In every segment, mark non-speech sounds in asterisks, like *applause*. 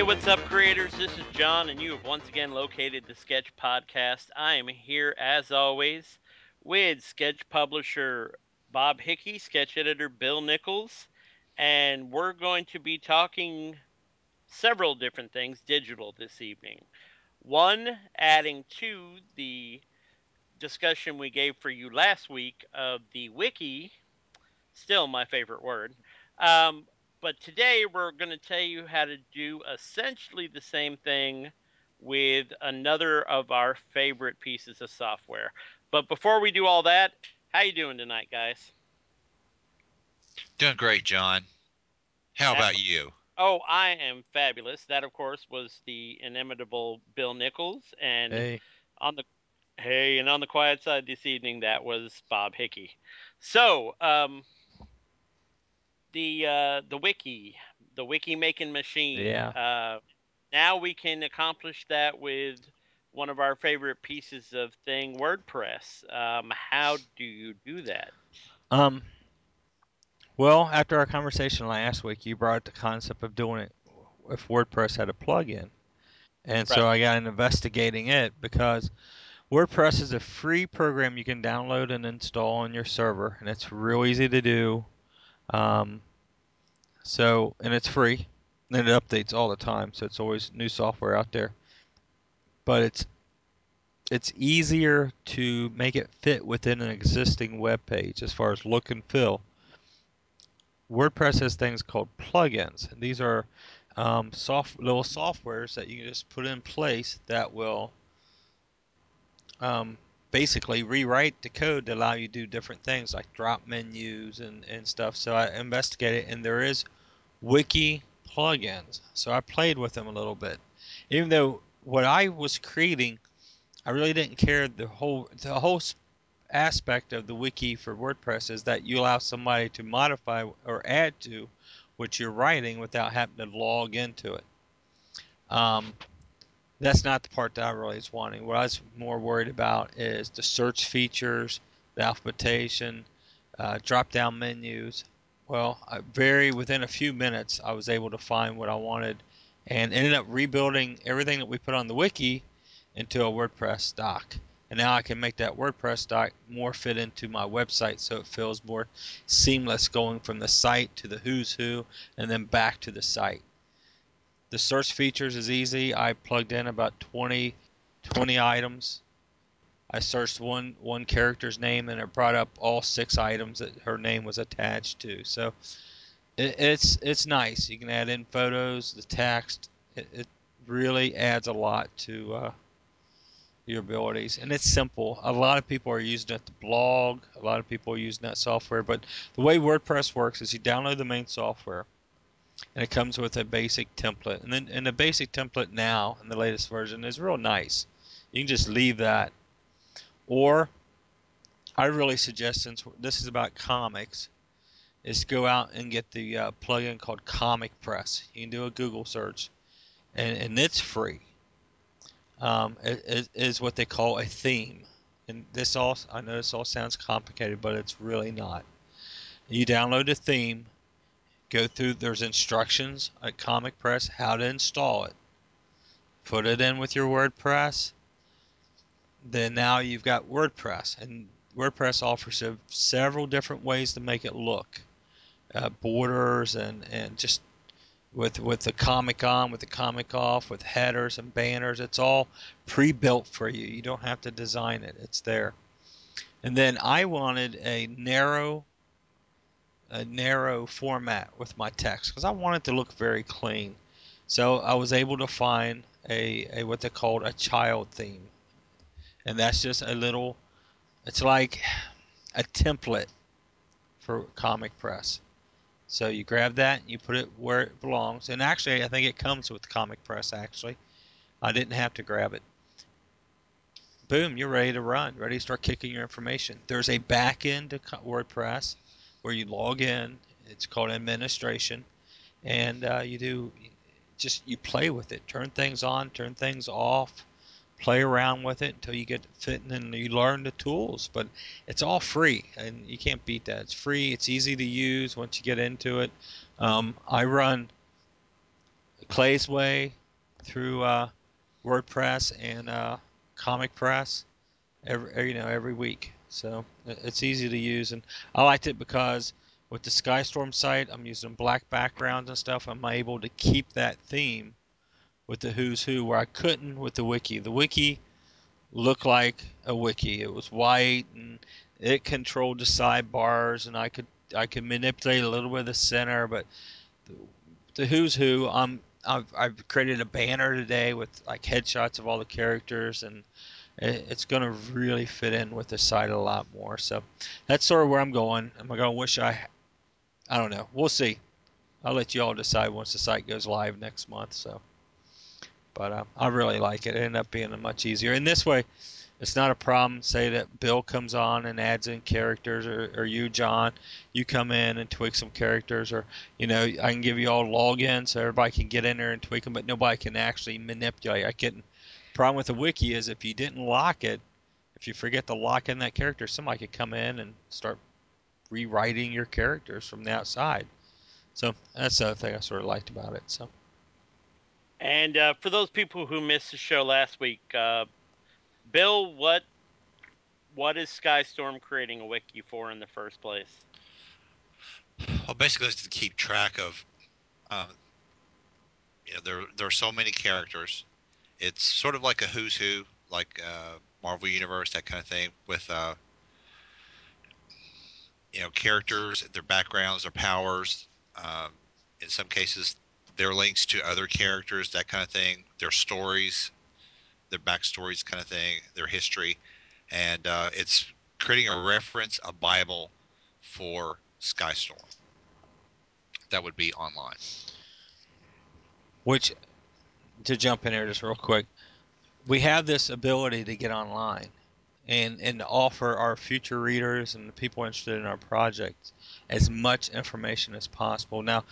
Hey, what's up, creators? This is John, and you have once again located the Sketch Podcast. I am here, as always, with sketch publisher Bob Hickey, sketch editor Bill Nichols, and we're going to be talking several different things digital this evening. One, adding to the discussion we gave for you last week of the wiki, still my favorite word. Um, but today we're going to tell you how to do essentially the same thing with another of our favorite pieces of software. But before we do all that, how you doing tonight, guys? Doing great, John. How about you? Oh, I am fabulous. That, of course, was the inimitable Bill Nichols, and Hey. on the hey, and on the quiet side this evening, that was Bob Hickey. So, um, the uh, the wiki, the wiki making machine. Yeah. Uh, now we can accomplish that with one of our favorite pieces of thing, WordPress. Um, how do you do that? Um, well, after our conversation last week, you brought up the concept of doing it if WordPress had a plugin. And so I got in investigating it because WordPress is a free program you can download and install on your server, and it's real easy to do. Um, so, and it's free, and it updates all the time, so it's always new software out there. But it's it's easier to make it fit within an existing web page as far as look and feel. WordPress has things called plugins. And these are um, soft little softwares that you can just put in place that will um, basically rewrite the code to allow you to do different things like drop menus and, and stuff. So I investigated, and there is wiki plugins. So I played with them a little bit. Even though what I was creating, I really didn't care the whole the whole aspect of the wiki for WordPress is that you allow somebody to modify or add to what you're writing without having to log into it. Um, that's not the part that I really was wanting. What I was more worried about is the search features, the alphabetation, uh, drop-down menus. Well, I, very within a few minutes, I was able to find what I wanted, and ended up rebuilding everything that we put on the wiki into a WordPress doc. And now I can make that WordPress doc more fit into my website, so it feels more seamless going from the site to the who's who, and then back to the site. The search features is easy. I plugged in about 20, 20 items. I searched one one character's name and it brought up all six items that her name was attached to. So it, it's it's nice. You can add in photos, the text. It, it really adds a lot to uh, your abilities, and it's simple. A lot of people are using it to blog. A lot of people are using that software. But the way WordPress works is you download the main software and it comes with a basic template. And then and the basic template now in the latest version is real nice. You can just leave that. Or I really suggest since this is about comics, is go out and get the uh, plugin called ComicPress. You can do a Google search, and, and it's free. Um, it, it is what they call a theme, and this all I know this all sounds complicated, but it's really not. You download a theme, go through there's instructions at ComicPress how to install it. Put it in with your WordPress. Then now you've got WordPress, and WordPress offers several different ways to make it look, uh, borders and and just with with the comic on, with the comic off, with headers and banners. It's all pre-built for you. You don't have to design it. It's there. And then I wanted a narrow a narrow format with my text because I want it to look very clean. So I was able to find a, a what they called a child theme, and that's just a little. It's like a template for ComicPress. So you grab that and you put it where it belongs. And actually, I think it comes with ComicPress. Actually, I didn't have to grab it. Boom, you're ready to run, ready to start kicking your information. There's a back end to WordPress where you log in. It's called administration, and uh, you do just you play with it, turn things on, turn things off, play around with it until you get fitting and you learn the tools. But it's all free, and you can't beat that. It's free. It's easy to use once you get into it. Um, I run Clay's Way through uh, WordPress and uh, ComicPress every you know every week. So it's easy to use, and I liked it because with the Skystorm site, I'm using black backgrounds and stuff. I'm able to keep that theme with the Who's Who where I couldn't with the wiki. The wiki looked like a wiki. It was white and it controlled the sidebars, and I could I could manipulate a little bit of the center, but the, the Who's Who, I'm I've, I've created a banner today with like headshots of all the characters and it's going to really fit in with the site a lot more. So that's sort of where I'm going. I'm going to wish I I don't know. We'll see. I'll let you all decide once the site goes live next month. So, but uh, I really like it. It ended up being much easier. And this way, it's not a problem. Say that Bill comes on and adds in characters, or, or you, John, you come in and tweak some characters, or you know, I can give you all login so everybody can get in there and tweak them, but nobody can actually manipulate. I can. Problem with the wiki is if you didn't lock it, if you forget to lock in that character, somebody could come in and start rewriting your characters from the outside. So that's the other thing I sort of liked about it. So. And uh, for those people who missed the show last week, uh, Bill, what what is Skystorm creating a wiki for in the first place? Well, basically, it's to keep track of. Uh, you know, there there are so many characters. It's sort of like a who's who, like uh, Marvel Universe, that kind of thing, with uh, you know characters, their backgrounds, their powers. Um, in some cases, their links to other characters, that kind of thing. Their stories, their backstories, kind of thing. Their history, and uh, it's creating a reference, a Bible for Skystorm. That would be online. Which, to jump in here just real quick, we have this ability to get online and and offer our future readers and the people interested in our project as much information as possible. Now,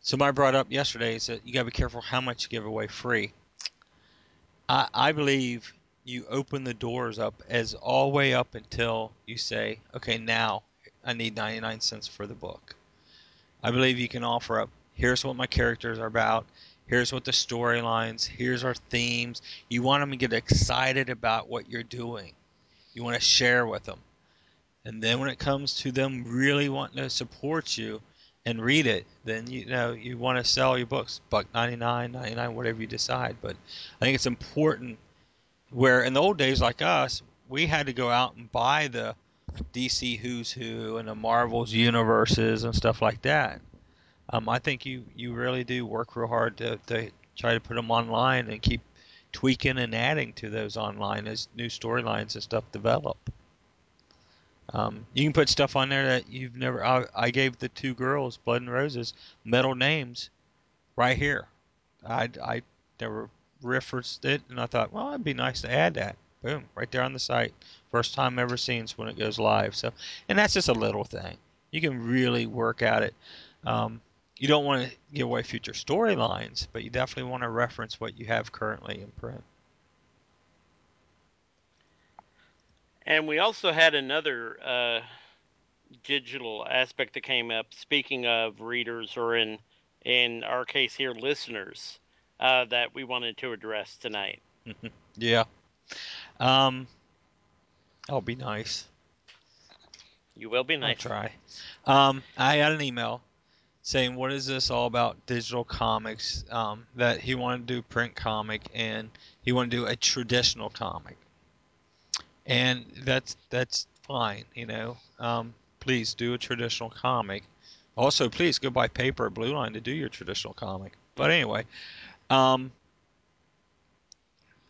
somebody brought up yesterday is that you got to be careful how much you give away free. I, I believe you open the doors up as all the way up until you say, okay, now I need 99 cents for the book. I believe you can offer up, here's what my characters are about, here's what the storylines, here's our themes. You want them to get excited about what you're doing you want to share with them. And then when it comes to them really wanting to support you and read it, then you know you want to sell your books, buck 99, 99, whatever you decide. But I think it's important where in the old days like us, we had to go out and buy the DC Who's Who and the Marvel's universes and stuff like that. Um, I think you, you really do work real hard to, to try to put them online and keep tweaking and adding to those online as new storylines and stuff develop. Um, you can put stuff on there that you've never. I, I, gave the two girls, Blood and Roses, metal names right here. I, I never referenced it, and I thought, well, it'd be nice to add that. Boom, right there on the site. First time ever seen when it goes live. So, and that's just a little thing. You can really work at it. Um, you don't want to give away future storylines, but you definitely want to reference what you have currently in print. And we also had another uh, digital aspect that came up. Speaking of readers, or in in our case here, listeners, uh, that we wanted to address tonight. yeah. Um, I'll be nice. You will be nice. I'll try. Um, I got an email saying what is this all about digital comics? Um, that he wanted to do print comic and he wanted to do a traditional comic. And that's that's fine you know. Um, please do a traditional comic. Also please go buy paper at blue line to do your traditional comic. But anyway um,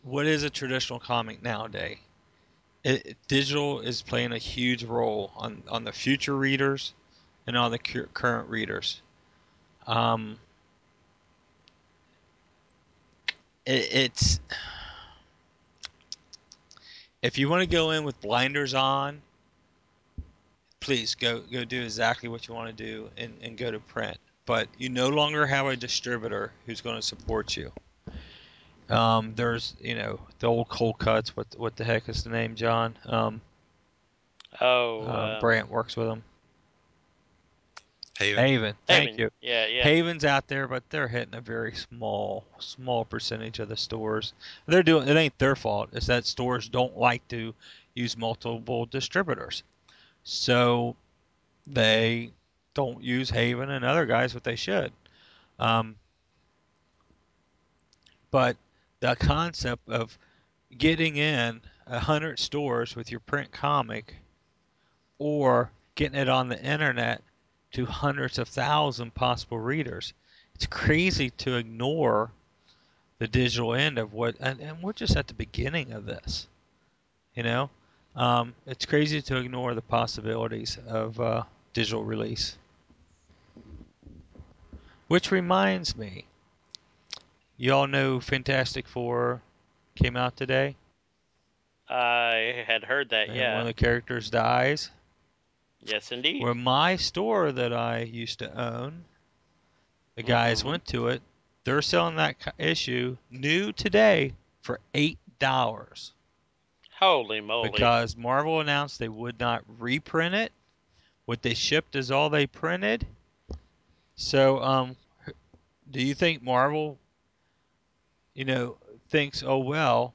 what is a traditional comic nowadays? It, digital is playing a huge role on, on the future readers and all the cu- current readers. Um, it, it's if you want to go in with blinders on, please go go do exactly what you want to do and, and go to print. But you no longer have a distributor who's going to support you. Um, there's you know the old cold cuts. What what the heck is the name, John? Um, Oh, uh, um, Brant works with them. Haven. Haven. Thank Haven. you. Yeah, yeah. Haven's out there, but they're hitting a very small, small percentage of the stores. They're doing it ain't their fault. It's that stores don't like to use multiple distributors, so they don't use Haven and other guys, what they should. Um, but the concept of getting in a hundred stores with your print comic, or getting it on the internet to hundreds of thousand possible readers. It's crazy to ignore the digital end of what, and, and we're just at the beginning of this. You know, um, it's crazy to ignore the possibilities of uh, digital release. Which reminds me, you all know Fantastic Four came out today, I had heard that. and yeah. one of the characters dies. Yes, indeed. Where my store that I used to own, the guys Mhm. went to it. They're selling that issue new today for eight dollars Holy moly! because Marvel announced they would not reprint it. What they shipped is all they printed. So, um, do you think Marvel, you know, thinks, oh well,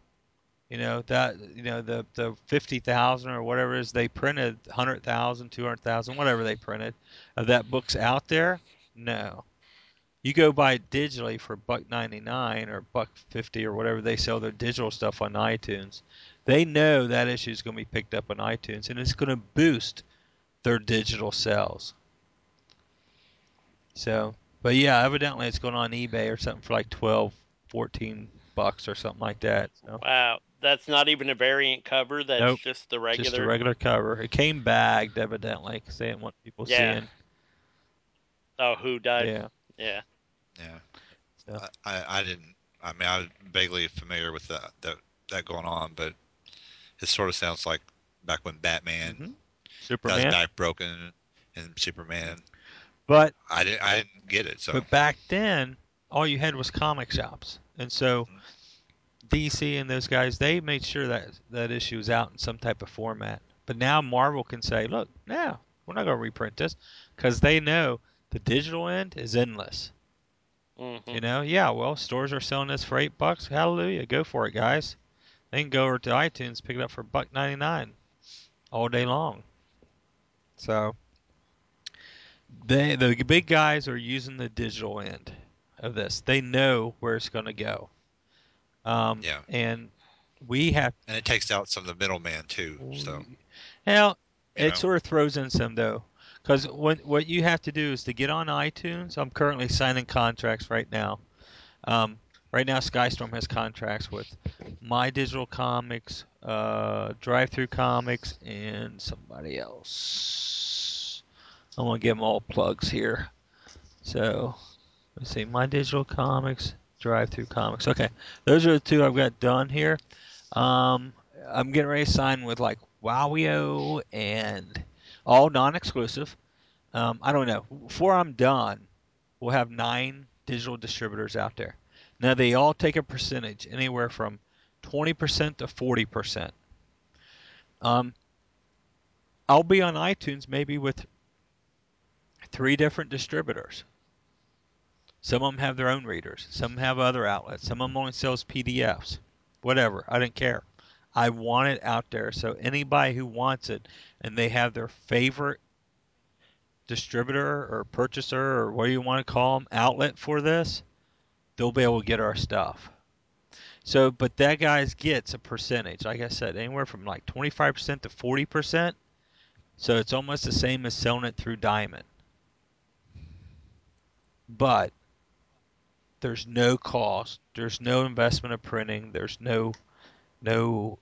you know that you know the the fifty thousand or whatever is they printed, hundred thousand, two hundred thousand, whatever they printed, of that book's out there? No. You go buy it digitally for buck ninety nine or buck fifty or whatever they sell their digital stuff on iTunes. They know that issue is going to be picked up on iTunes and it's going to boost their digital sales. So, but yeah, evidently it's going on eBay or something for like 12, 14 bucks or something like that. So, Wow, that's not even a variant cover. That's Nope. just the regular. just a regular cover. It came bagged evidently because they didn't want people Yeah. seeing. Oh, who died? Yeah. Yeah. Yeah. So. I, I I didn't. I mean, I'm vaguely familiar with that that that going on, but it sort of sounds like back when Batman Mhm. got Superman. his back broken and Superman. But I didn't. I didn't get it. So But back then, all you had was comic shops, and so Mhm. DC and those guys they made sure that that issue was out in some type of format. But now Marvel can say, "Look, now we're not going to reprint this," because they know the digital end is endless. hmm You know, yeah, well, stores are selling this for eight bucks. Hallelujah, go for it, guys. They can go over to iTunes, pick it up for buck ninety nine, all day long. So they the big guys are using the digital end of this. They know where it's going to go. Um, Yeah. And we have. and it takes out some of the middleman too. So Now, it know. sort of throws in some though, because what what you have to do is to get on iTunes. I'm currently signing contracts right now. Um, right now, Skystorm has contracts with My Digital Comics, uh, DriveThru Comics, and somebody else. I'm gonna give them all plugs here. So let's see, My Digital Comics, DriveThru Comics. Okay, those are the two I've got done here. Um, I'm getting ready to sign with like Wowio and all non-exclusive. Um, I don't know. Before I'm done, we'll have nine digital distributors out there. Now they all take a percentage, anywhere from 20% to 40%. Um, I'll be on iTunes maybe with three different distributors. Some of them have their own readers. Some have other outlets. Some of them only sells PDFs. Whatever. I didn't care. I want it out there so anybody who wants it and they have their favorite distributor or purchaser or what you want to call them outlet for this, they'll be able to get our stuff. So, but that guys gets a percentage. Like I said, anywhere from like 25% to 40%. So it's almost the same as selling it through Diamond. But there's no cost. There's no investment of printing. There's no no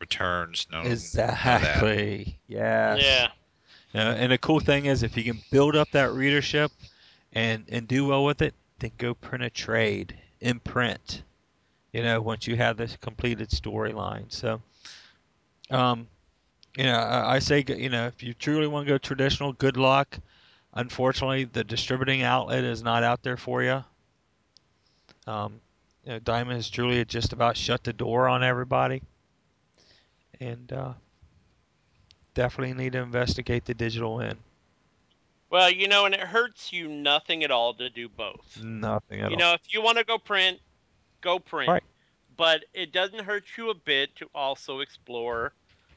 returns, no, none of that. exactly. Yes. Yeah. Uh, and the cool thing is, if you can build up that readership and and do well with it, then go print a trade in print. You know, once you have this completed storyline. So, um, you know, I, I say, you know, if you truly want to go traditional, good luck. Unfortunately, the distributing outlet is not out there for you. Um, you know, Diamond has truly just about shut the door on everybody, and uh, definitely need to investigate the digital end. Well, you know, and it hurts you nothing at all to do both. Nothing at you all. You know, if you want to go print, go print. Right. But it doesn't hurt you a bit to also explore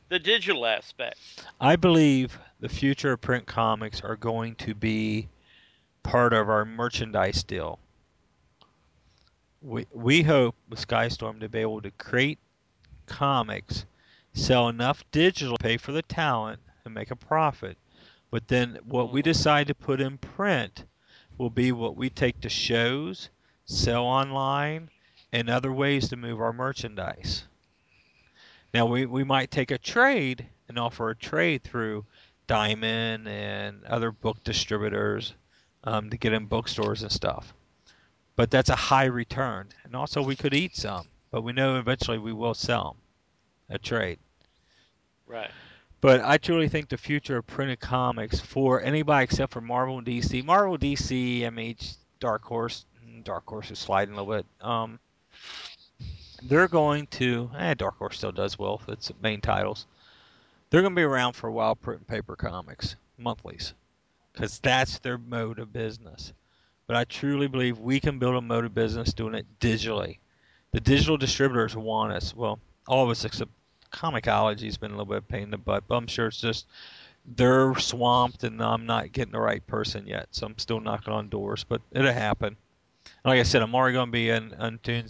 the digital aspect. I believe the future of print comics are going to be part of our merchandise deal. We we hope with Skystorm to be able to create comics, sell enough digital to pay for the talent and make a profit. But then what we Mhm. decide to put in print will be what we take to shows, sell online, and other ways to move our merchandise. Now we, we might take a trade and offer a trade through Diamond and other book distributors um, to get in bookstores and stuff. But that's a high return, and also we could eat some, but we know eventually we will sell them, a trade. Right. But I truly think the future of printed comics for anybody except for Marvel and DC, Marvel, DC, MH, Dark Horse, mm, Dark Horse is sliding a little bit. Um, they're going to, eh, Dark Horse still does well with its main titles. They're going to be around for a while printing paper comics, monthlies, because that's their mode of business. But I truly believe we can build a mode of business doing it digitally. The digital distributors want us. Well, all of us except comiXology's been a little bit of pain in the butt, but I'm sure it's just they're swamped and I'm not getting the right person yet, so I'm still knocking on doors, but it'll happen. Like I said, I'm already going to be in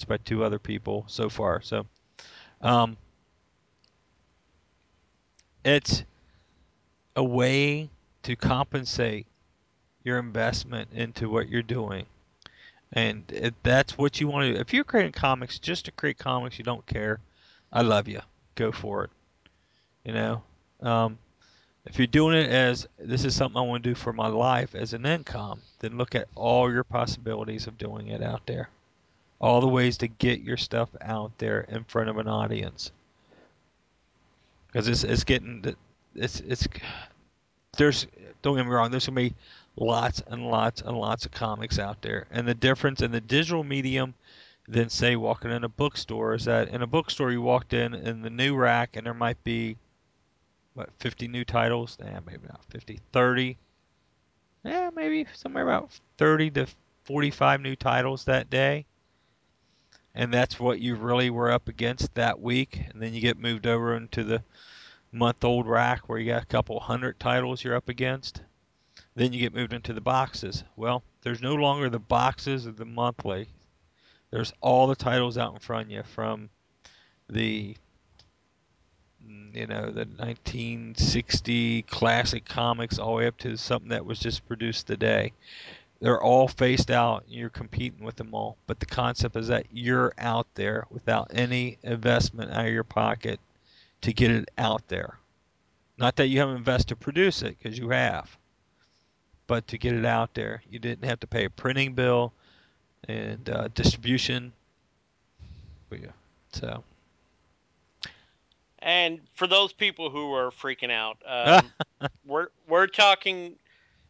by two other people so far, so um, it's a way to compensate your investment into what you're doing. And it, that's what you want to do. If you're creating comics just to create comics, you don't care. I love you. Go for it. You know, um, if you're doing it as this is something I want to do for my life as an income, then look at all your possibilities of doing it out there. All the ways to get your stuff out there in front of an audience. Because it's it's getting it's it's there's don't get me wrong, there's gonna be lots and lots and lots of comics out there. And the difference in the digital medium than say walking in a bookstore is that in a bookstore you walked in in the new rack and there might be what 50 new titles? Yeah maybe not 50 30 yeah maybe somewhere about 30 to 45 new titles that day. And that's what you really were up against that week. And then you get moved over into the month old rack where you got a couple hundred titles you're up against then you get moved into the boxes. Well there's no longer the boxes of the monthly there's all the titles out in front of you from the you know the 1960 classic comics all the way up to something that was just produced today. They're all faced out. You're competing with them all. But the concept is that you're out there without any investment out of your pocket to get it out there. Not that you haven't invested to produce it because you have but to get it out there you didn't have to pay a printing bill and uh, distribution yeah. So. And for those people who are freaking out, um, *laughs* we're we're talking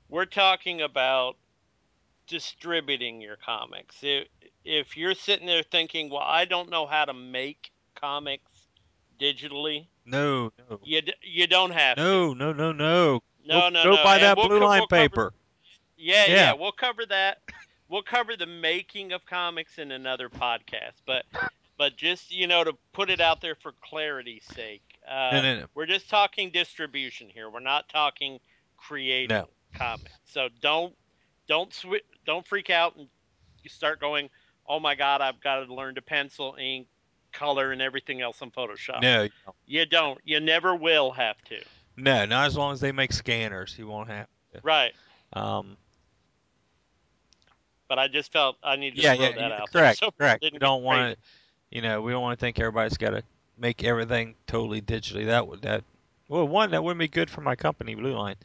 we're talking about distributing your comics. If, if you're sitting there thinking, "Well, I don't know how to make comics digitally," No, no. you you don't have to no, to. No, no, no, no. Go, no, go no. buy that we'll blue co- line we'll cover- paper. Yeah, yeah, Yeah. we'll cover that. We'll cover the making of comics in another podcast, but but just you know to put it out there for clarity's sake, uh, No, no, no. we're just talking distribution here. We're not talking creating No. comics. So don't don't swi- don't freak out and you start going, oh my god, I've got to learn to pencil, ink, color, and everything else in Photoshop. No, You don't. You never will have to. No, not as long as they make scanners. You won't have. Right. Um, But I just felt I needed to yeah, throw yeah, that you- out correct. So correct. We don't want to, you know, we don't want to think everybody's got to make everything totally digitally. That would that. Well, one that wouldn't be good for my company, Blue Line.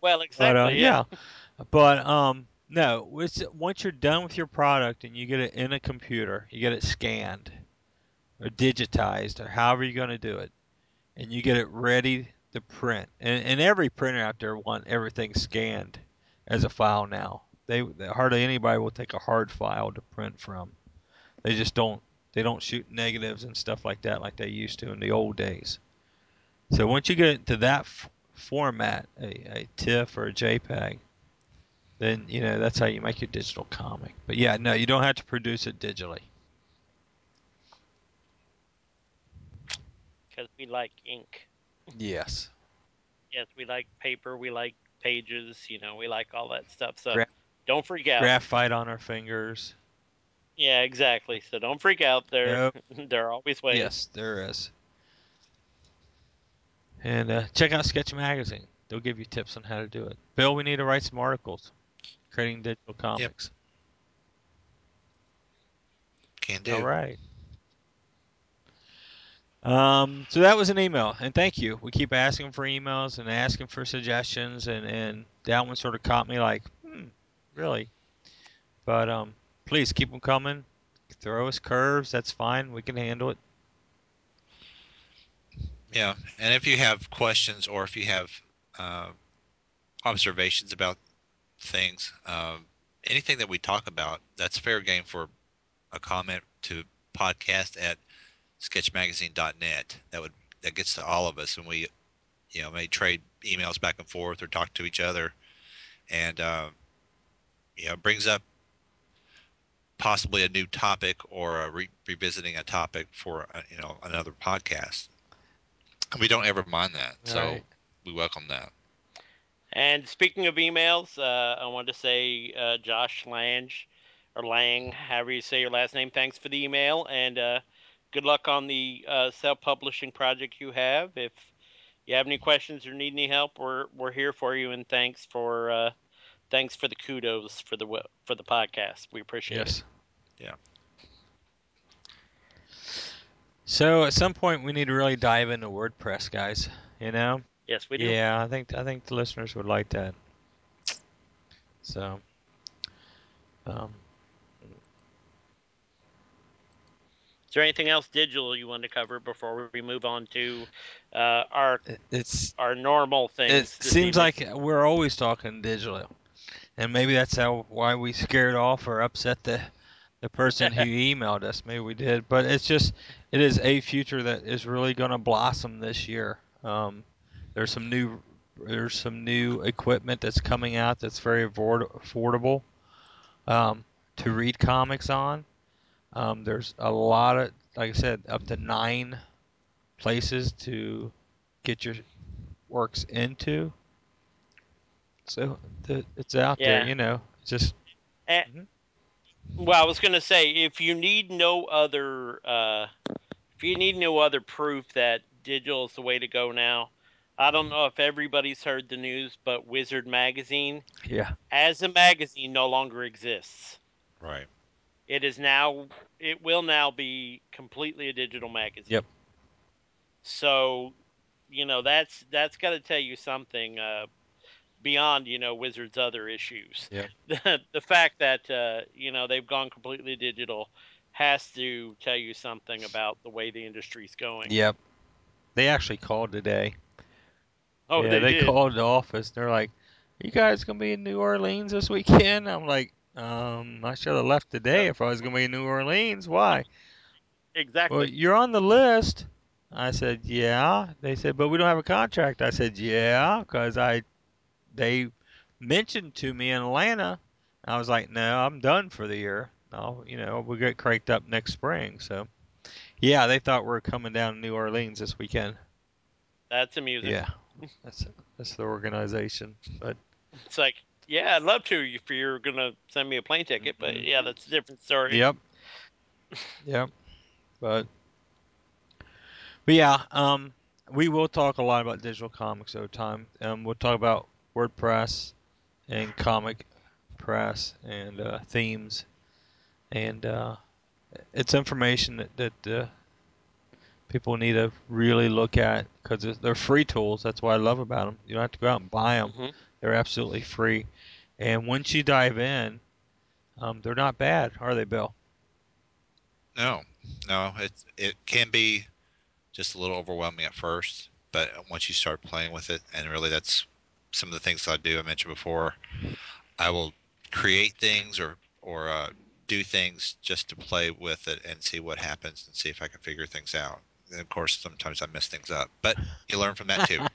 Well, But exactly. uh, yeah. yeah, but um, no. Once you're done with your product and you get it in a computer, you get it scanned or digitized or however you're going to do it, and you get it ready to print. And, and every printer out there want everything scanned as a file now. They hardly anybody will take a hard file to print from. They just don't. They don't shoot negatives and stuff like that like they used to in the old days. So once you get into that f- format, a, a TIFF or a JPEG, then you know that's how you make your digital comic. But yeah, no, you don't have to produce it digitally. Because we like ink. Yes. Yes, we like paper. We like pages. You know, we like all that stuff. So Gra- don't freak out. Graphite on our fingers. yeah, exactly. So don't freak out. There, Nope. *laughs* there are always ways. Yes, there is. And uh, check out Sketch Magazine. They'll give you tips on how to do it. Bill, we need to write some articles creating digital comics. Can do. All right. Um, so that was an email, and thank you. We keep asking for emails and asking for suggestions, and, and that one sort of caught me like, hmm, really? But um, please keep them coming. Throw us curves. That's fine. We can handle it. Yeah, and if you have questions or if you have uh, observations about things, um, anything that we talk about, that's fair game for a comment to podcast at sketchmagazine.net. That would that gets to all of us, and we, you know, may trade emails back and forth or talk to each other, and uh, you know, brings up possibly a new topic or a re- revisiting a topic for uh, you know another podcast. We don't ever mind that, so we welcome that. And speaking of emails, uh, I wanted to say, uh, Josh Lange, or Lang, however you say your last name, thanks for the email, and uh, good luck on the uh, self-publishing project you have. If you have any questions or need any help, we're we're here for you. And thanks for uh, thanks for the kudos for the for the podcast. We appreciate it. Yes. Yeah. So at some point we need to really dive into WordPress, guys. You know? Yes, we do. Yeah, I think I think the listeners would like that. So, um, Is there anything else digital you want to cover before we move on to uh, our it's our normal things? it seems evening? like we're always talking digital, and maybe that's how why we scared off or upset the the person who *laughs* emailed us. Maybe we did, but it's just it is a future that is really going to blossom this year. Um, there's some new there's some new equipment that's coming out that's very afford- affordable um, to read comics on. Um, there's a lot of, like I said, up to nine places to get your works into. So the, it's out there, you know. It's just Eh, Mhm. Well, I was going to say if you need no other uh, if you need no other proof that digital is the way to go now, I don't know if everybody's heard the news, but Wizard magazine yeah, as a magazine no longer exists. Right. It is now it will now be completely a digital magazine. Yep. So, you know, that's that's got to tell you something uh, beyond, you know, Wizard's other issues. Yep. *laughs* The the fact that uh, you know, they've gone completely digital has to tell you something about the way the industry's going. yep. They actually called today. Oh, yeah, they, they called the office. They're like, "You guys gonna be in New Orleans this weekend?" I'm like, "Um, I should have left today if I was gonna be in New Orleans. Why?" exactly. Well, you're on the list. I said, yeah. They said, but we don't have a contract. I said, yeah, because I, they mentioned to me in Atlanta. I was like, no, I'm done for the year. No, you know, we'll get cranked up next spring. So, yeah, they thought we were coming down to New Orleans this weekend. That's amusing. Yeah, that's that's the organization. But It's like, yeah, I'd love to if you're gonna send me a plane ticket, but Mhm. yeah, that's a different story. yep, yep. But but yeah, um, we will talk a lot about digital comics over time. Um, we'll talk about WordPress and comic press and uh, themes, and uh, it's information that, that uh, people need to really look at because they're free tools. That's what I love about them. You don't have to go out and buy them. Mhm. They're absolutely free, and once you dive in, um, they're not bad, are they, Bill? No, no, it it can be just a little overwhelming at first, but once you start playing with it, and really that's some of the things I do. I mentioned before, I will create things or or uh, do things just to play with it and see what happens and see if I can figure things out. And of course, sometimes I mess things up, but you learn from that too. *laughs*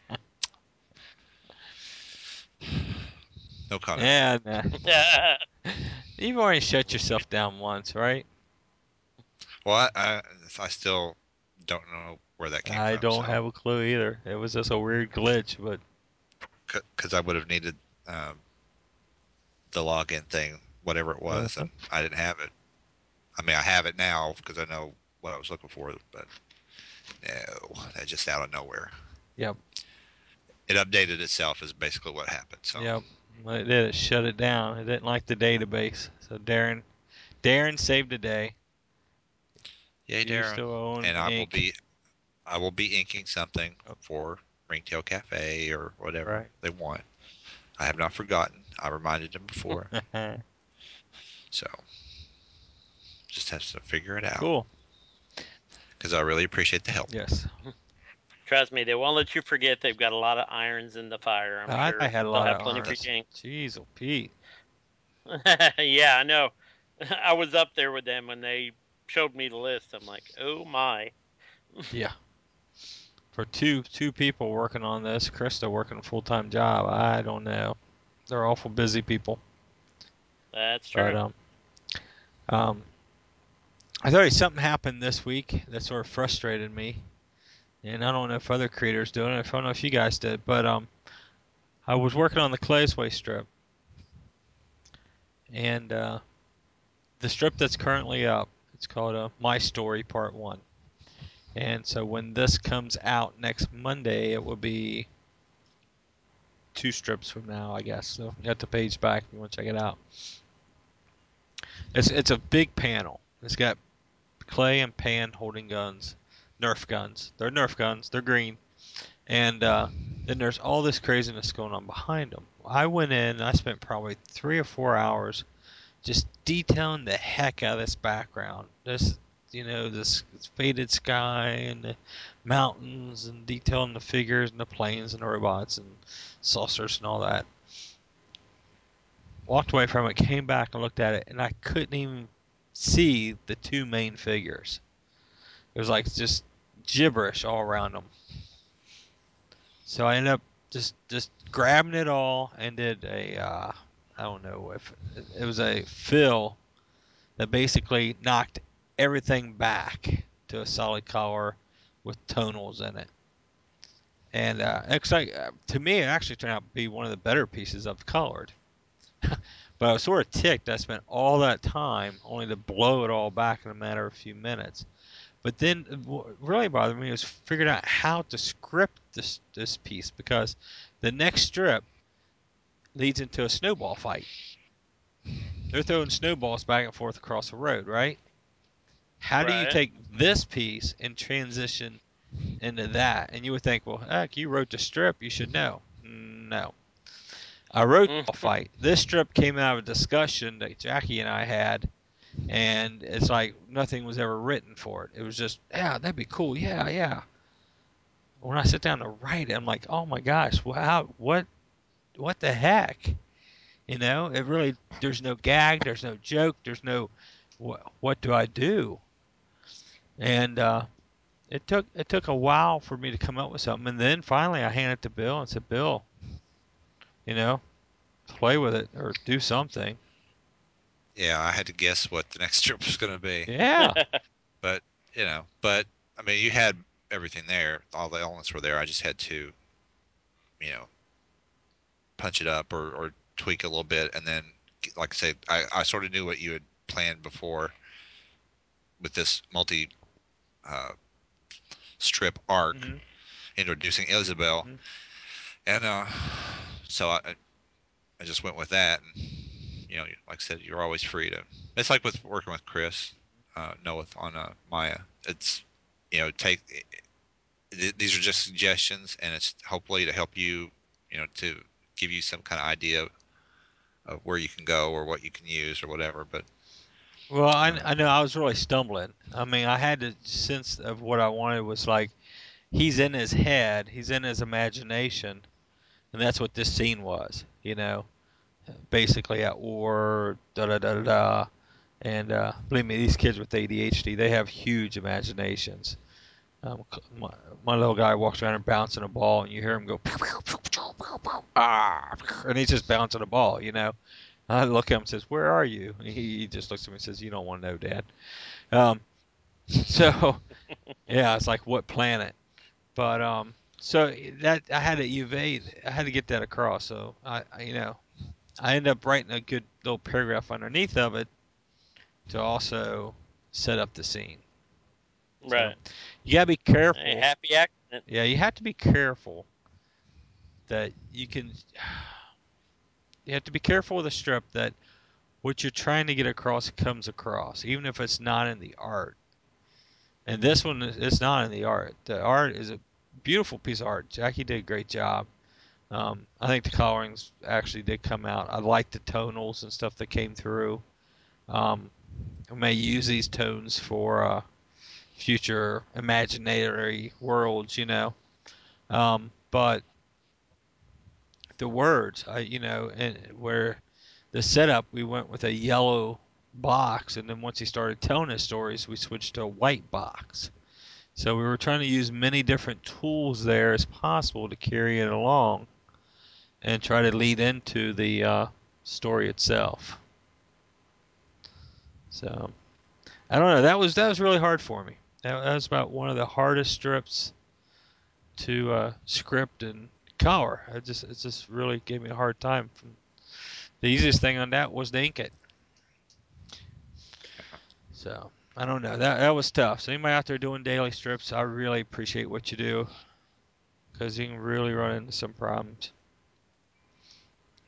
no comment. Yeah, nah. *laughs* you've already shut yourself down once, right? Well, I, I, I still don't know where that came I from. I don't so- have a clue either. It was just a weird glitch, but because I would have needed um, the login thing, whatever it was, Uh-huh. and I didn't have it. I mean, I have it now because I know what I was looking for, but no, that just out of nowhere. Yep. It updated itself is basically what happened. So Yep. It did, it shut it down. It didn't like the database. So Darren, Darren saved the day. yay, You Darren. And I will be, I will be inking something for Ringtail Cafe or whatever Right. they want. I have not forgotten. I reminded them before, *laughs* so just have to figure it out. cool. Because I really appreciate the help. Yes. Trust me, they won't let you forget they've got a lot of irons in the fire. I'm I, sure I had a they'll lot have of plenty irons. for. Jeez, oh Pete. *laughs* yeah, I know. *laughs* I was up there with them when they showed me the list. I'm like, oh my. *laughs* Yeah. For two two people working on this, Krista working a full time job, I don't know. They're awful busy people. That's true. But um, um, I thought something happened this week that sort of frustrated me, and I don't know if other creators do it. I don't know if you guys did, but um, I was working on the Claysway strip, and uh, the strip that's currently up, it's called uh, My Story Part One, and so when this comes out next Monday, it will be two strips from now, I guess. So got the page back if you want to check it out. It's it's a big panel. It's got Clay and Pan holding guns, Nerf guns. They're Nerf guns. They're green, and uh, then there's all this craziness going on behind them. I went in. I spent probably three or four hours just detailing the heck out of this background. This, you know, this faded sky and the mountains, and detailing the figures and the planes and the robots and saucers and all that. Walked away from it, came back and looked at it, and I couldn't even see the two main figures. It was like just gibberish all around them. So I ended up just just grabbing it all and did a uh, I don't know if it was a fill that basically knocked everything back to a solid color with tonals in it. And uh, like, uh, to me, it actually turned out to be one of the better pieces I've colored. *laughs* but I was sort of ticked. I spent all that time only to blow it all back in a matter of a few minutes. But then what really bothered me was figuring out how to script this this piece because the next strip leads into a snowball fight. They're throwing snowballs back and forth across the road, right? How do you take this piece and transition into that? And you would think, well, heck, you wrote the strip, you should know. No. I wrote Mm. a fight. This strip came out of a discussion that Jackie and I had, and it's like nothing was ever written for it. It was just, yeah, that'd be cool. Yeah, yeah. When I sit down to write it, I'm like, oh my gosh, wow, what, what the heck? You know, it really, there's no gag, there's no joke, there's no, what, what do I do? And uh, it took it took a while for me to come up with something, and then finally I handed it to Bill and said, Bill, you know, play with it or do something. Yeah, I had to guess what the next *laughs* strip was going to be. Yeah, *laughs* but, You know, but I mean, you had everything there. All the elements were there. I just had to, you know, punch it up or, or tweak a little bit, and then, like I said, I, I sort of knew what you had planned before with this multi uh, strip arc Mhm. introducing Isabel, Mhm. and uh, so I I just went with that. And, you know, like I said, you're always free to. It's like with working with Chris, uh, Noah on uh, Maya. It's you know take th- these are just suggestions, and it's hopefully to help you, you know, to give you some kind of idea of where you can go or what you can use or whatever. But Well, I, I know I was really stumbling. I mean, I had the sense of what I wanted was like he's in his head, he's in his imagination, and that's what this scene was. You know, basically at war, da da da da da. And uh, believe me, these kids with ADHD, they have huge imaginations. Um, my, my little guy walks around and bouncing a ball, and you hear him go, ah, and he's just bouncing a ball, you know. I look at him and says, "Where are you?" And he, he just looks at me and says, "You don't want to know, Dad." Um, *laughs* so, yeah, it's like what planet? But um, so that I had to evade, I had to get that across. So I, I you know, I ended up writing a good little paragraph underneath of it to also set up the scene. So, Right. You gotta be careful. A happy accident. Yeah, you have to be careful that you can. You have to be careful with a strip that what you're trying to get across comes across, even if it's not in the art. And this one, is- it's not in the art. The art is a beautiful piece of art. Jackie did a great job. Um, I think the colorings actually did come out. I like the tonals and stuff that came through. Um, I may use these tones for uh, future imaginary worlds, you know. Um, but the words, I you know, and where the setup we went with a yellow box, and then once he started telling his stories, we switched to a white box. So we were trying to use many different tools there as possible to carry it along, and try to lead into the uh, story itself. So I don't know. That was that was really hard for me. That, that was about one of the hardest strips to uh, script and color. I just it just really gave me a hard time. The easiest thing on that was to ink it. So I don't know. That that was tough. So anybody out there doing daily strips, I really appreciate what you do, because you can really run into some problems.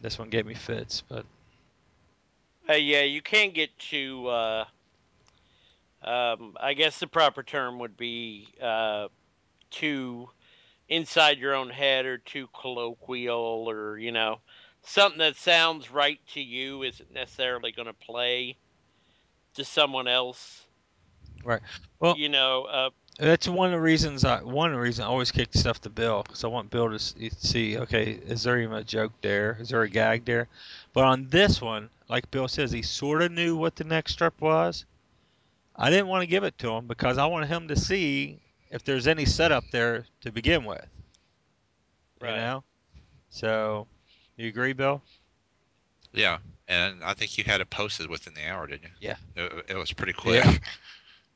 This one gave me fits, but Uh, yeah, you can't get too. Uh, um, I guess the proper term would be uh, too inside your own head or too colloquial or you know something that sounds right to you isn't necessarily going to play to someone else. Right. Well- you know, uh, that's one of the reasons. I one of the reasons I always kick stuff to Bill, because I want Bill to see. Okay, is there even a joke there? Is there a gag there? But on this one, like Bill says, he sort of knew what the next strip was. I didn't want to give it to him because I wanted him to see if there's any setup there to begin with. Right. You know. So, you agree, Bill? yeah, and I think you had it posted within the hour, didn't you? Yeah. It, it was pretty quick. Yeah.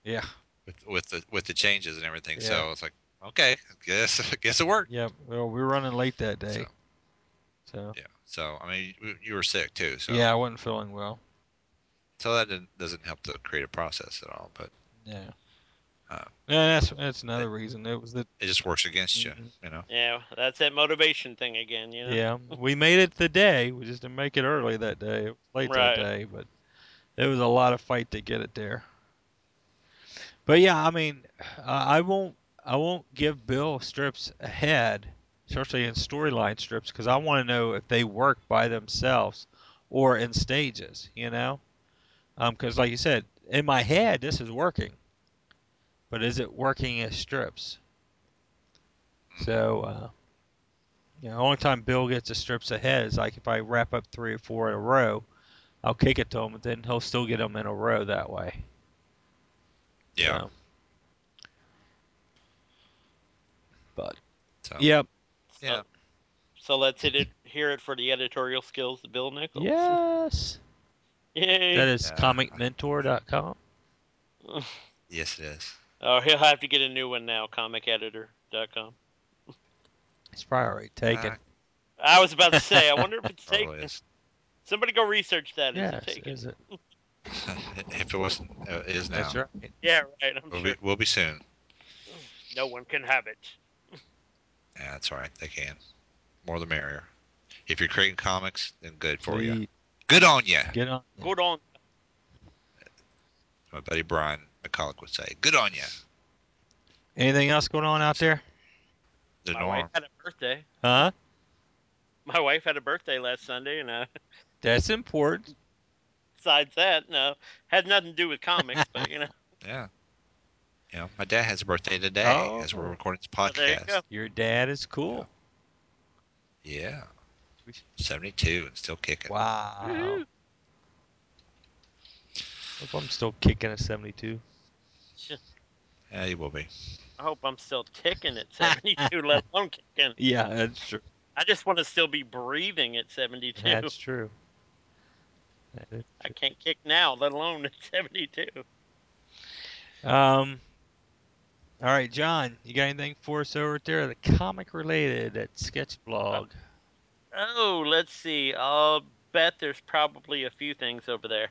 Yeah. With, with the with the changes and everything, Yeah. so it's like, okay, guess *laughs* guess it worked. Yeah. Well, we were running late that day. So, So. yeah. So I mean, you, you were sick too. So Yeah, I wasn't feeling well. So that didn't, doesn't help the creative process at all. But Yeah. Uh, yeah, that's that's another reason. It was the it just works against you. Mhm. You know. yeah, that's that motivation thing again. You know. Yeah, we made it the day. We just didn't make it early that day. It was late Right. that day, but it was a lot of fight to get it there. But yeah, I mean, I I won't I won't give Bill strips ahead, especially in storyline strips, because I want to know if they work by themselves or in stages. You know, because like you said, in my head this is working, but is it working as strips? So, uh, you know, the only time Bill gets the strips ahead is like if I wrap up three or four in a row, I'll kick it to him, and then he'll still get them in a row that way. Yeah. So, but So yep, So, Yeah. So let's hit it. Hear it for the editorial skills of Bill Nichols. yes, *laughs* Yay. that is Yeah. comicmentor.com. *laughs* Yes, it is. Oh, he'll have to get a new one now. Comiceditor.com. It's probably already taken. Uh, I was about to say. I wonder if it's *laughs* probably taken. is. Somebody go research that. Is yes, it taken? is it? *laughs* if it wasn't, uh, it is now. That's right. Yeah, right. I'm We'll sure be, we'll be soon. no one can have it. *laughs* Yeah, that's all right. They can. More the merrier. If you're creating comics, then good for you. Good on you. Get on. Good on. My buddy Brian McCulloch would say, "Good on you." Anything else going on out there? The My norm. wife had a birthday. Huh? my wife had a birthday last Sunday, and uh, *laughs* That's important. Besides that, no, had nothing to do with comics, but you know, *laughs* Yeah. You know, my dad has a birthday today oh. as we're Oh. recording this Well, you podcast. Your dad is cool. Yeah. 72 and still kicking. Wow. Woohoo. Hope I'm still kicking at 72. Yeah, you will be. I hope I'm still kicking at 72, let *laughs* alone kicking. Yeah, that's true. I just want to still be breathing at 72. That's true. I can't kick now, let alone at *laughs* 72. Um. All right, John, you got anything for us over there? The comic related at Sketchblog. Oh, let's see. I'll bet there's probably a few things over there.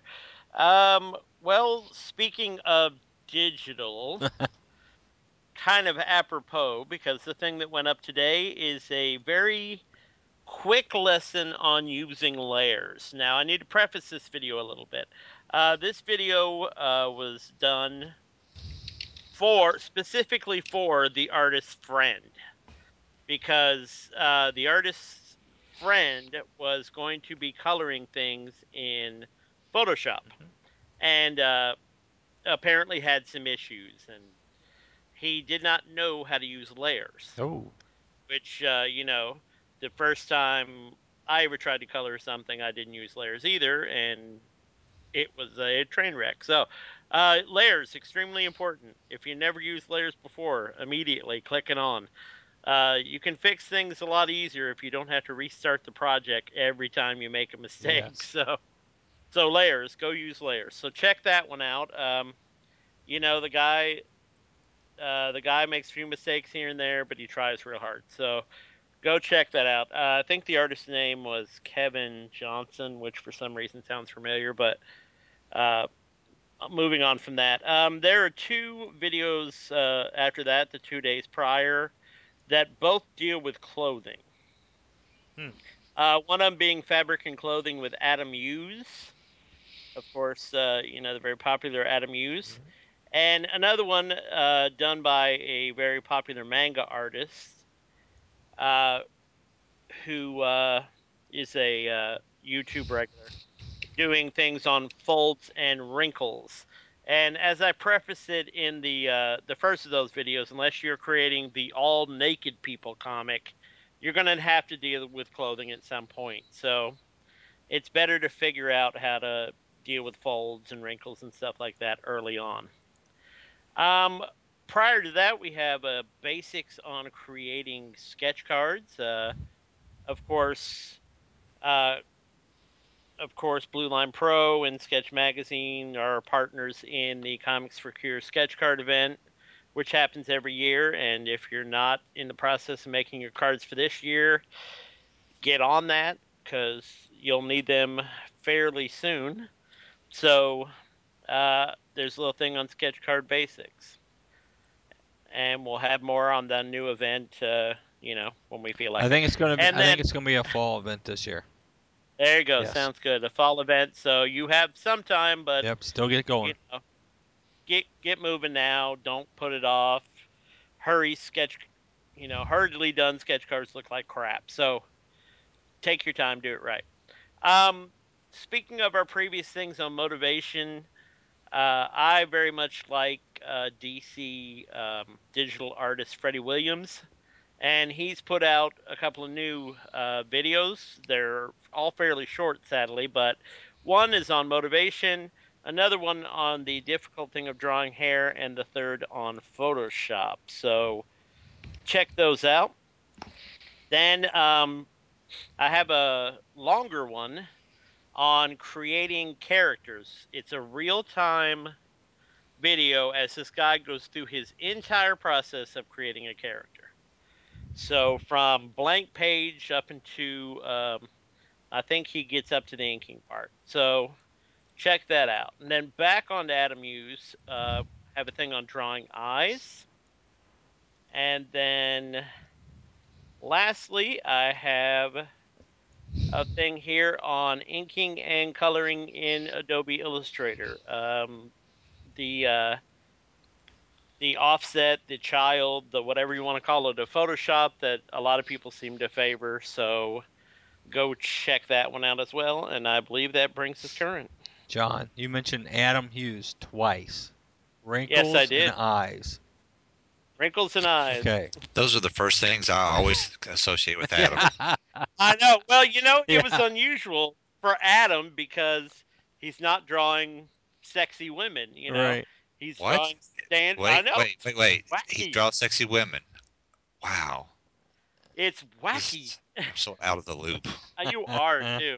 Um, well, speaking of digital, *laughs* kind of apropos, because the thing that went up today is a very quick lesson on using layers. Now, I need to preface this video a little bit. Uh, this video uh, was done for specifically for the artist's friend. Because uh, the artist's friend was going to be coloring things in Photoshop. And uh, apparently had some issues. And he did not know how to use layers. Oh, which uh, you know the first time i ever tried to color something i didn't use layers either and it was a train wreck. So uh, layers extremely important. If you never used layers before immediately click it on. Uh, you can fix things a lot easier if you don't have to restart the project every time you make a mistake. Yes. *laughs* so so layers go use layers. So check that one out. Um, you know the guy uh, the guy makes a few mistakes here and there but he tries real hard. So go check that out. Uh, i think the artist's name was kevin johnson which for some reason sounds familiar but uh, moving on from that. Um, there are two videos uh, after that the two days prior that both deal with clothing. Hmm. uh, one of them being fabric and clothing with adam hughes. Of course uh, you know the very popular adam hughes. Mhm. and another one uh, done by a very popular manga artist who uh, is a uh, YouTube regular, doing things on folds and wrinkles. And as I preface it in the uh, the first of those videos, unless you're creating the all naked people comic, you're going to have to deal with clothing at some point. So it's better to figure out how to deal with folds and wrinkles and stuff like that early on. Um, prior to that, we have uh, basics on creating sketch cards. Uh, of course, uh, of course, Blue Line Pro and Sketch Magazine are partners in the Comics for Cure sketch card event, which happens every year. And if you're not in the process of making your cards for this year, get on that because you'll need them fairly soon. So uh, there's a little thing on sketch card basics, and we'll have more on the new event. Uh, you know, when we feel like I it. think it's gonna be. And I think it's gonna be a fall event this year. There you go. Yes. Sounds good. A fall event, so you have some time, but Yep, still get going. you know, get get moving now. Don't put it off. Hurry, sketch. You know, hurriedly done sketch cards look like crap. So take your time, do it right. Um, speaking of our previous things on motivation, uh, I very much like uh, DC um, digital artist Freddie Williams, and he's put out a couple of new uh, videos. They're all fairly short, sadly, but one is on motivation, another one on the difficult thing of drawing hair, and the third on Photoshop. So check those out. Then um, I have a longer one on creating characters. It's a real time video as this guy goes through his entire process of creating a character. So from blank page up into, um, I think he gets up to the inking part. So check that out. And then back on to Adam Hughes, uh, have a thing on drawing eyes. And then lastly, I have a thing here on inking and coloring in Adobe Illustrator. Um, the uh, the offset, the child, the whatever you want to call it, a Photoshop that a lot of people seem to favor. So go check that one out as well. And I believe that brings us current. John, you mentioned Adam Hughes twice. Wrinkles Yes, I did. and eyes. Wrinkles and eyes. Okay. Those are the first things I always associate with *laughs* Adam. I know. Well, you know, it was unusual for Adam because he's not drawing sexy women. You know, Right. he's What? drawing stand. I Wait, know. wait, wait, wait. He draws sexy women. Wow. It's wacky. is- I'm so out of the loop. *laughs* You are *laughs* too.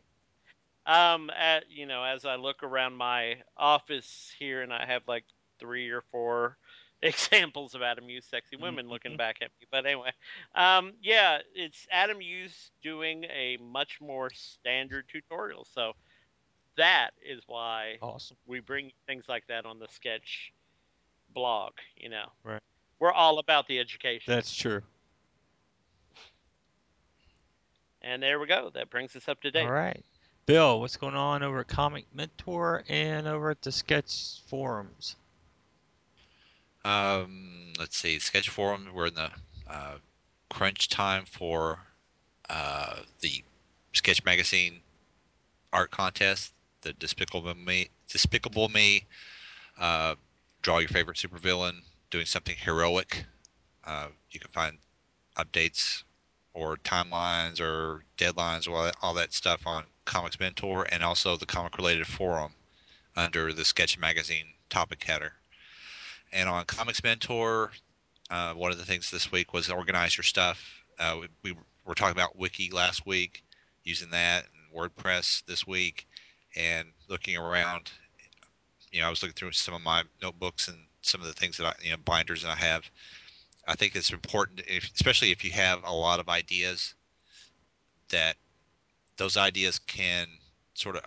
Um, at, you know, as I look around my office here, and I have like three or four *laughs* examples of Adam Hughes sexy women looking back at me. But anyway, um, yeah, it's Adam Hughes doing a much more standard tutorial. So that is why Awesome. we bring things like that on the sketch blog. You know, Right. we're all about the education. That's true. and there we go. That brings us up to date. All right. Bill, what's going on over at Comic Mentor and over at the Sketch Forums? Um, let's see. Sketch Forum. We're in the uh, crunch time for uh, the Sketch Magazine art contest. The Despicable Me, Despicable Me. Uh, draw your favorite supervillain doing something heroic. Uh, you can find updates or timelines or deadlines or all that stuff on Comics Mentor and also the comic related forum under the Sketch Magazine topic header. And on Comics Mentor, uh, one of the things this week was organize your stuff. Uh, we, we were talking about Wiki last week, using that and WordPress this week, and looking around. You know, I was looking through some of my notebooks and some of the things that I, you know, binders that I have. I think it's important, if, especially if you have a lot of ideas, that those ideas can sort of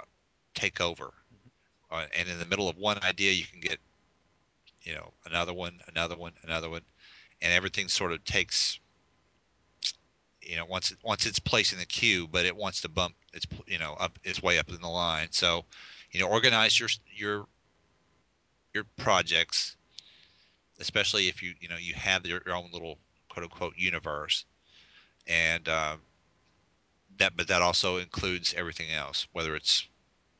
take over. Uh, and in the middle of one idea, you can get, you know, another one, another one, another one, and everything sort of takes, you know, once it, once it's placed in the queue, but it wants to bump its, you know, up its way up in the line. So, you know, organize your your your projects, especially if you you know you have your, your own little quote unquote universe, and uh, that but that also includes everything else, whether it's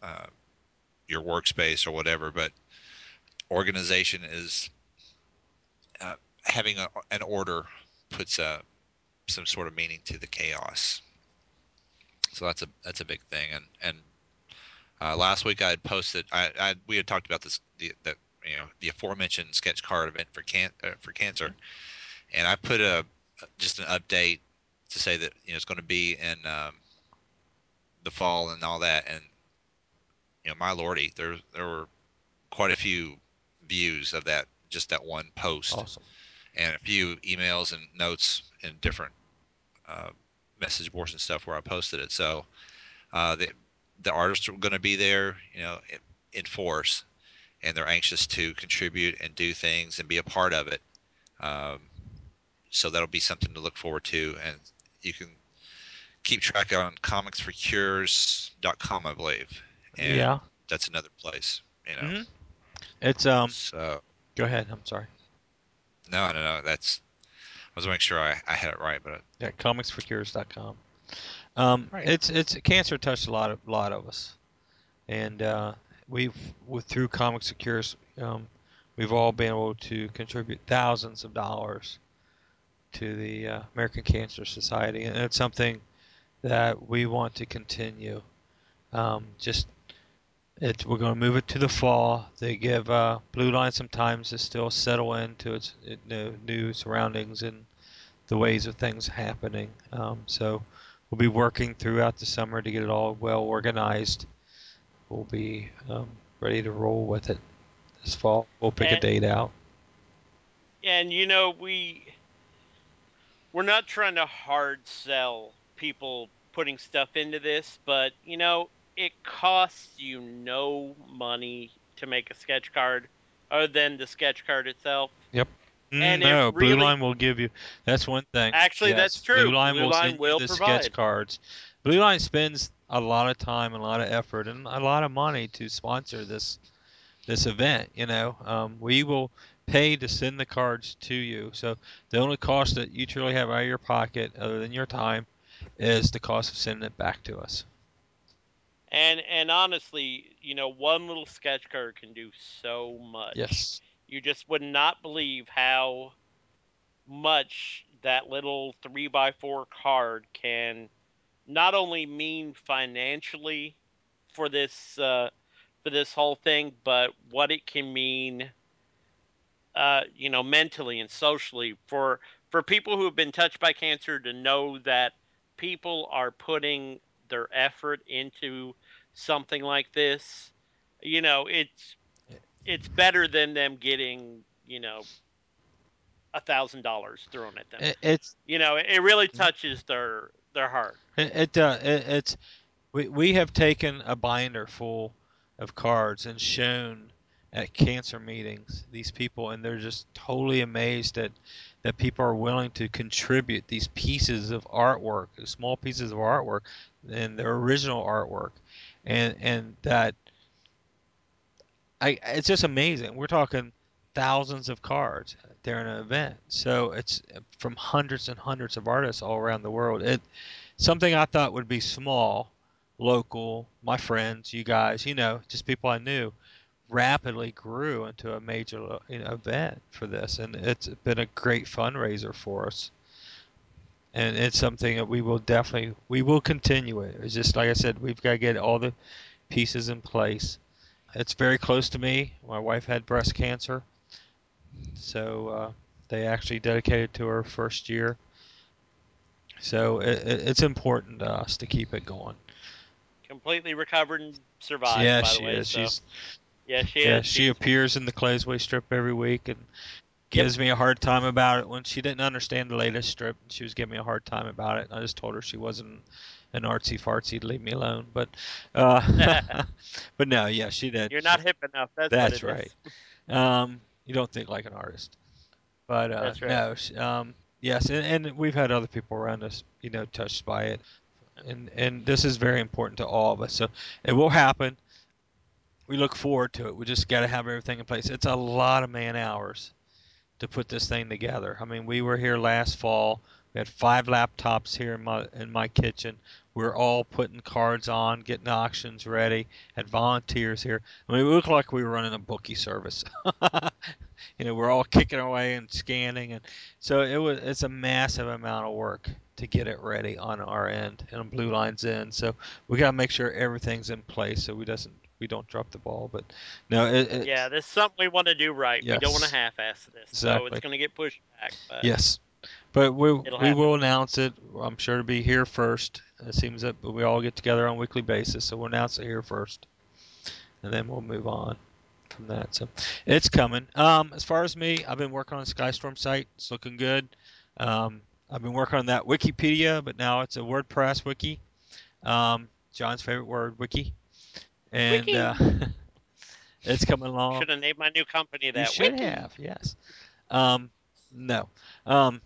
uh, your workspace or whatever. But organization is uh, having a, an order puts uh, some sort of meaning to the chaos. So that's a that's a big thing. And and uh, last week I had posted I, I we had talked about this the that you know the aforementioned sketch card event for can uh, for cancer, and I put a just an update to say that you know it's going to be in um, the fall and all that. And you know my lordy, there there were quite a few views of that just that one post Awesome. and a few emails and notes in different uh, message boards and stuff where I posted it. So uh, the the artists are going to be there, you know, in, in force, and they're anxious to contribute and do things and be a part of it. Um, so that'll be something to look forward to, and you can keep track on comicsforcures.com, I believe, and yeah. that's another place, you know. Mhm. It's um. So Go ahead. I'm sorry. no, no, no, that's. I was making sure I, I had it right, but Yeah, comicsforcures.com. Um, Right. it's it's cancer touched a lot of a lot of us, and uh, we've with through Comics for Cures, um, we've all been able to contribute thousands of dollars to the uh, American Cancer Society, and it's something that we want to continue. Um, just it, we're going to move it to the fall. They give uh, Blue Line some time to still settle into its you know, new surroundings and the ways of things happening. Um, so we'll be working throughout the summer to get it all well organized. We'll be um, ready to roll with it this fall. We'll pick a date out. and you know we we're not trying to hard sell people putting stuff into this but you know it costs you no money to make a sketch card other than the sketch card itself Yep. And it no, Blue Line will give you. That's one thing. Actually, Yes, that's true. Blue Line Blue will Line send will the provide. sketch cards. Blue Line spends a lot of time, and a lot of effort, and a lot of money to sponsor this this event. You know, um, we will pay to send the cards to you. So the only cost that you truly have out of your pocket, other than your time, is the cost of sending it back to us. And and honestly, you know, one little sketch card can do so much. Yes. You just would not believe how much that little three by four card can not only mean financially for this uh, for this whole thing, but what it can mean, uh, you know, mentally and socially for for people who have been touched by cancer to know that people are putting their effort into something like this. You know, it's it's better than them getting you know a thousand dollars thrown at them. It, it's you know, it really touches their their heart. it, it, uh, it it's we we have taken a binder full of cards and shown at cancer meetings these people and they're just totally amazed that that people are willing to contribute these pieces of artwork small pieces of artwork and their original artwork. And and that I it's just amazing. We're talking thousands of cards during an event. So it's from hundreds and hundreds of artists all around the world. It something I thought would be small local, my friends, you guys, you know, just people I knew, rapidly grew into a major you know, event for this, and it's been a great fundraiser for us. And it's something that we will definitely we will continue it. It's just like I said, we've got to get all the pieces in place. It's very close to me. My wife had breast cancer, so uh, they actually dedicated to her first year. So it, it's important to us to keep it going completely recovered and survived. Yeah, by she the way, is. So. She's yeah, she yeah, is. she appears in the Claysway strip every week and gives me a hard time about it when she didn't understand the latest strip. She was giving me a hard time about it. I just told her she wasn't an artsy fartsy to leave me alone. But uh, *laughs* but no, yeah, she did. You're not hip enough. That's, That's what it is. right. Um, you don't think like an artist. But uh, That's right. no, um, yes, and, and we've had other people around us, you know, touched by it, and and this is very important to all of us. So it will happen. We look forward to it. We just got to have everything in place. It's a lot of man hours to put this thing together. I mean, we were here last fall. We had five laptops here in my in my kitchen. We are all putting cards on, getting auctions ready. Had volunteers here. I mean, we looked like we were running a bookie service. *laughs* you know, we're all kicking away and scanning, and so it was. It's a massive amount of work to get it ready on our end and on Blue Line's end. So we got to make sure everything's in place so we doesn't we don't drop the ball. But no, it, it, Yeah, there's something we want to do right. We don't want Yes. to half-ass this, so it's going to get pushed back. But Yes, but we we happen. will announce it. I'm sure to be here first. It seems that we all get together on a weekly basis, so we'll announce it here first, and then we'll move on from that. So it's coming. Um, as far as me, I've been working on the Skystorm site. It's looking good. Um, I've been working on that Wikipedia, but now it's a WordPress wiki. Um, John's favorite word, wiki, and uh, *laughs* it's coming along. should have named my new company that. You should Wiki. have, yes. Um, no. Um,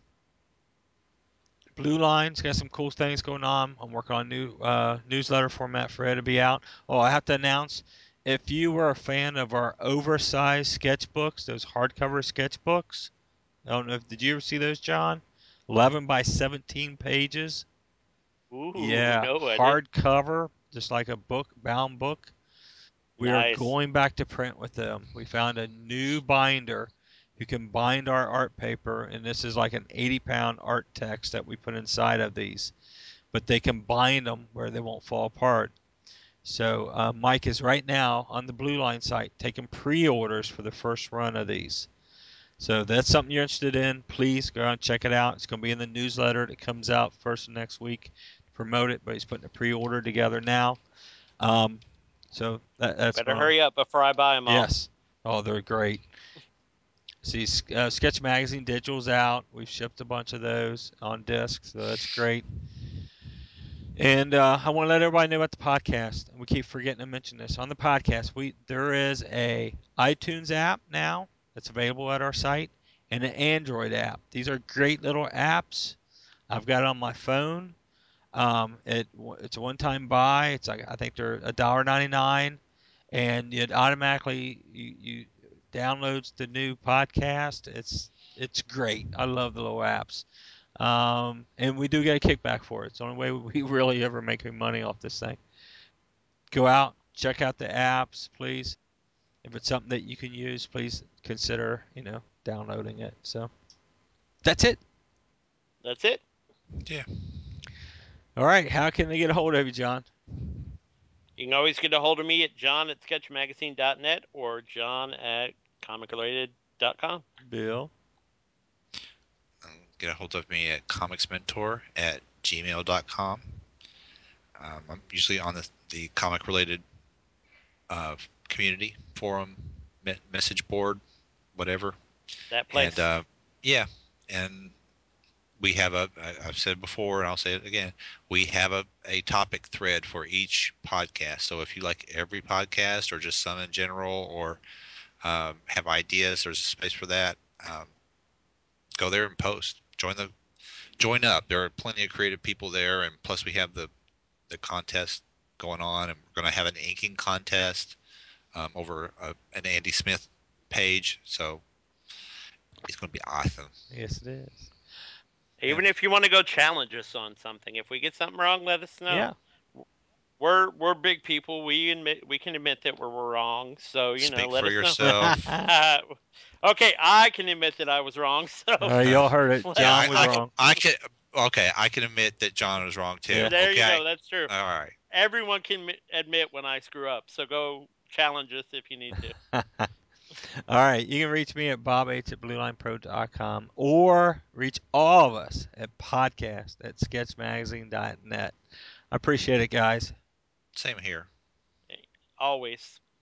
Blue Line's got some cool things going on. I'm working on a new uh, newsletter format for it to be out. Oh, I have to announce if you were a fan of our oversized sketchbooks, those hardcover sketchbooks. I don't know if did you ever see those, John? 11 by 17 pages. Ooh, yeah, no, hardcover, just like a book, bound book. We Nice. are going back to print with them. We found a new binder who can bind our art paper, and this is like an 80 pound art text that we put inside of these, but they can bind them where they won't fall apart. So uh, Mike is right now on the Blue Line site taking pre-orders for the first run of these. So if that's something you're interested in. Please go out and check it out. It's going to be in the newsletter that comes out first of next week promote it, but he's putting a pre-order together now. Um, so that, that's Better hurry up before I buy them all. Yes. Oh, they're great. See, uh, Sketch Magazine Digital's out. We've shipped a bunch of those on disc, so that's great. And uh, I want to let everybody know about the podcast. We keep forgetting to mention this on the podcast. We there is a iTunes app now that's available at our site, and an Android app. These are great little apps. I've got it on my phone. Um, it it's a one-time buy. It's like I think they're a dollar ninety-nine, and it automatically you, you downloads the new podcast. It's it's great. I love the little apps. Um, and we do get a kickback for it. It's the only way *laughs* we really ever make any money off this thing. Go out, check out the apps, please. If it's something that you can use, please consider, you know, downloading it. So that's it. That's it. All right. How can they get a hold of you, John? You can always get a hold of me at john at sketchmagazine.net or john at comicrelated.com. Bill. Um, get a hold of me at comicsmentor at gmail.com. Um, I'm usually on the, the comic related uh, community, forum, me- message board, whatever. That place. And uh, yeah, and we have a, I've said before and I'll say it again, we have a, a topic thread for each podcast. So if you like every podcast or just some in general or um, have ideas, there's a space for that. Um, go there and post. Join the join up. There are plenty of creative people there, and plus we have the the contest going on, and we're going to have an inking contest um, over a, an Andy Smith page. So it's going to be awesome. Yes, it is. Even if you want to go challenge us on something, if we get something wrong, let us know. Yeah. We're we're big people. We admit we can admit that we're wrong. So you know, Speak let for us yourself. know. *laughs* okay, I can admit that I was wrong. So Uh, y'all heard it. Yeah, *laughs* John I, was I, wrong. I can okay. I can admit that John was wrong too. Yeah. there okay. you go. That's true. All right. Everyone can admit when I screw up. So go challenge us if you need to. *laughs* All right. You can reach me at bob8 at bluelinepro.com or reach all of us at podcast at sketchmagazine.net. I appreciate it, guys. Same here. Always.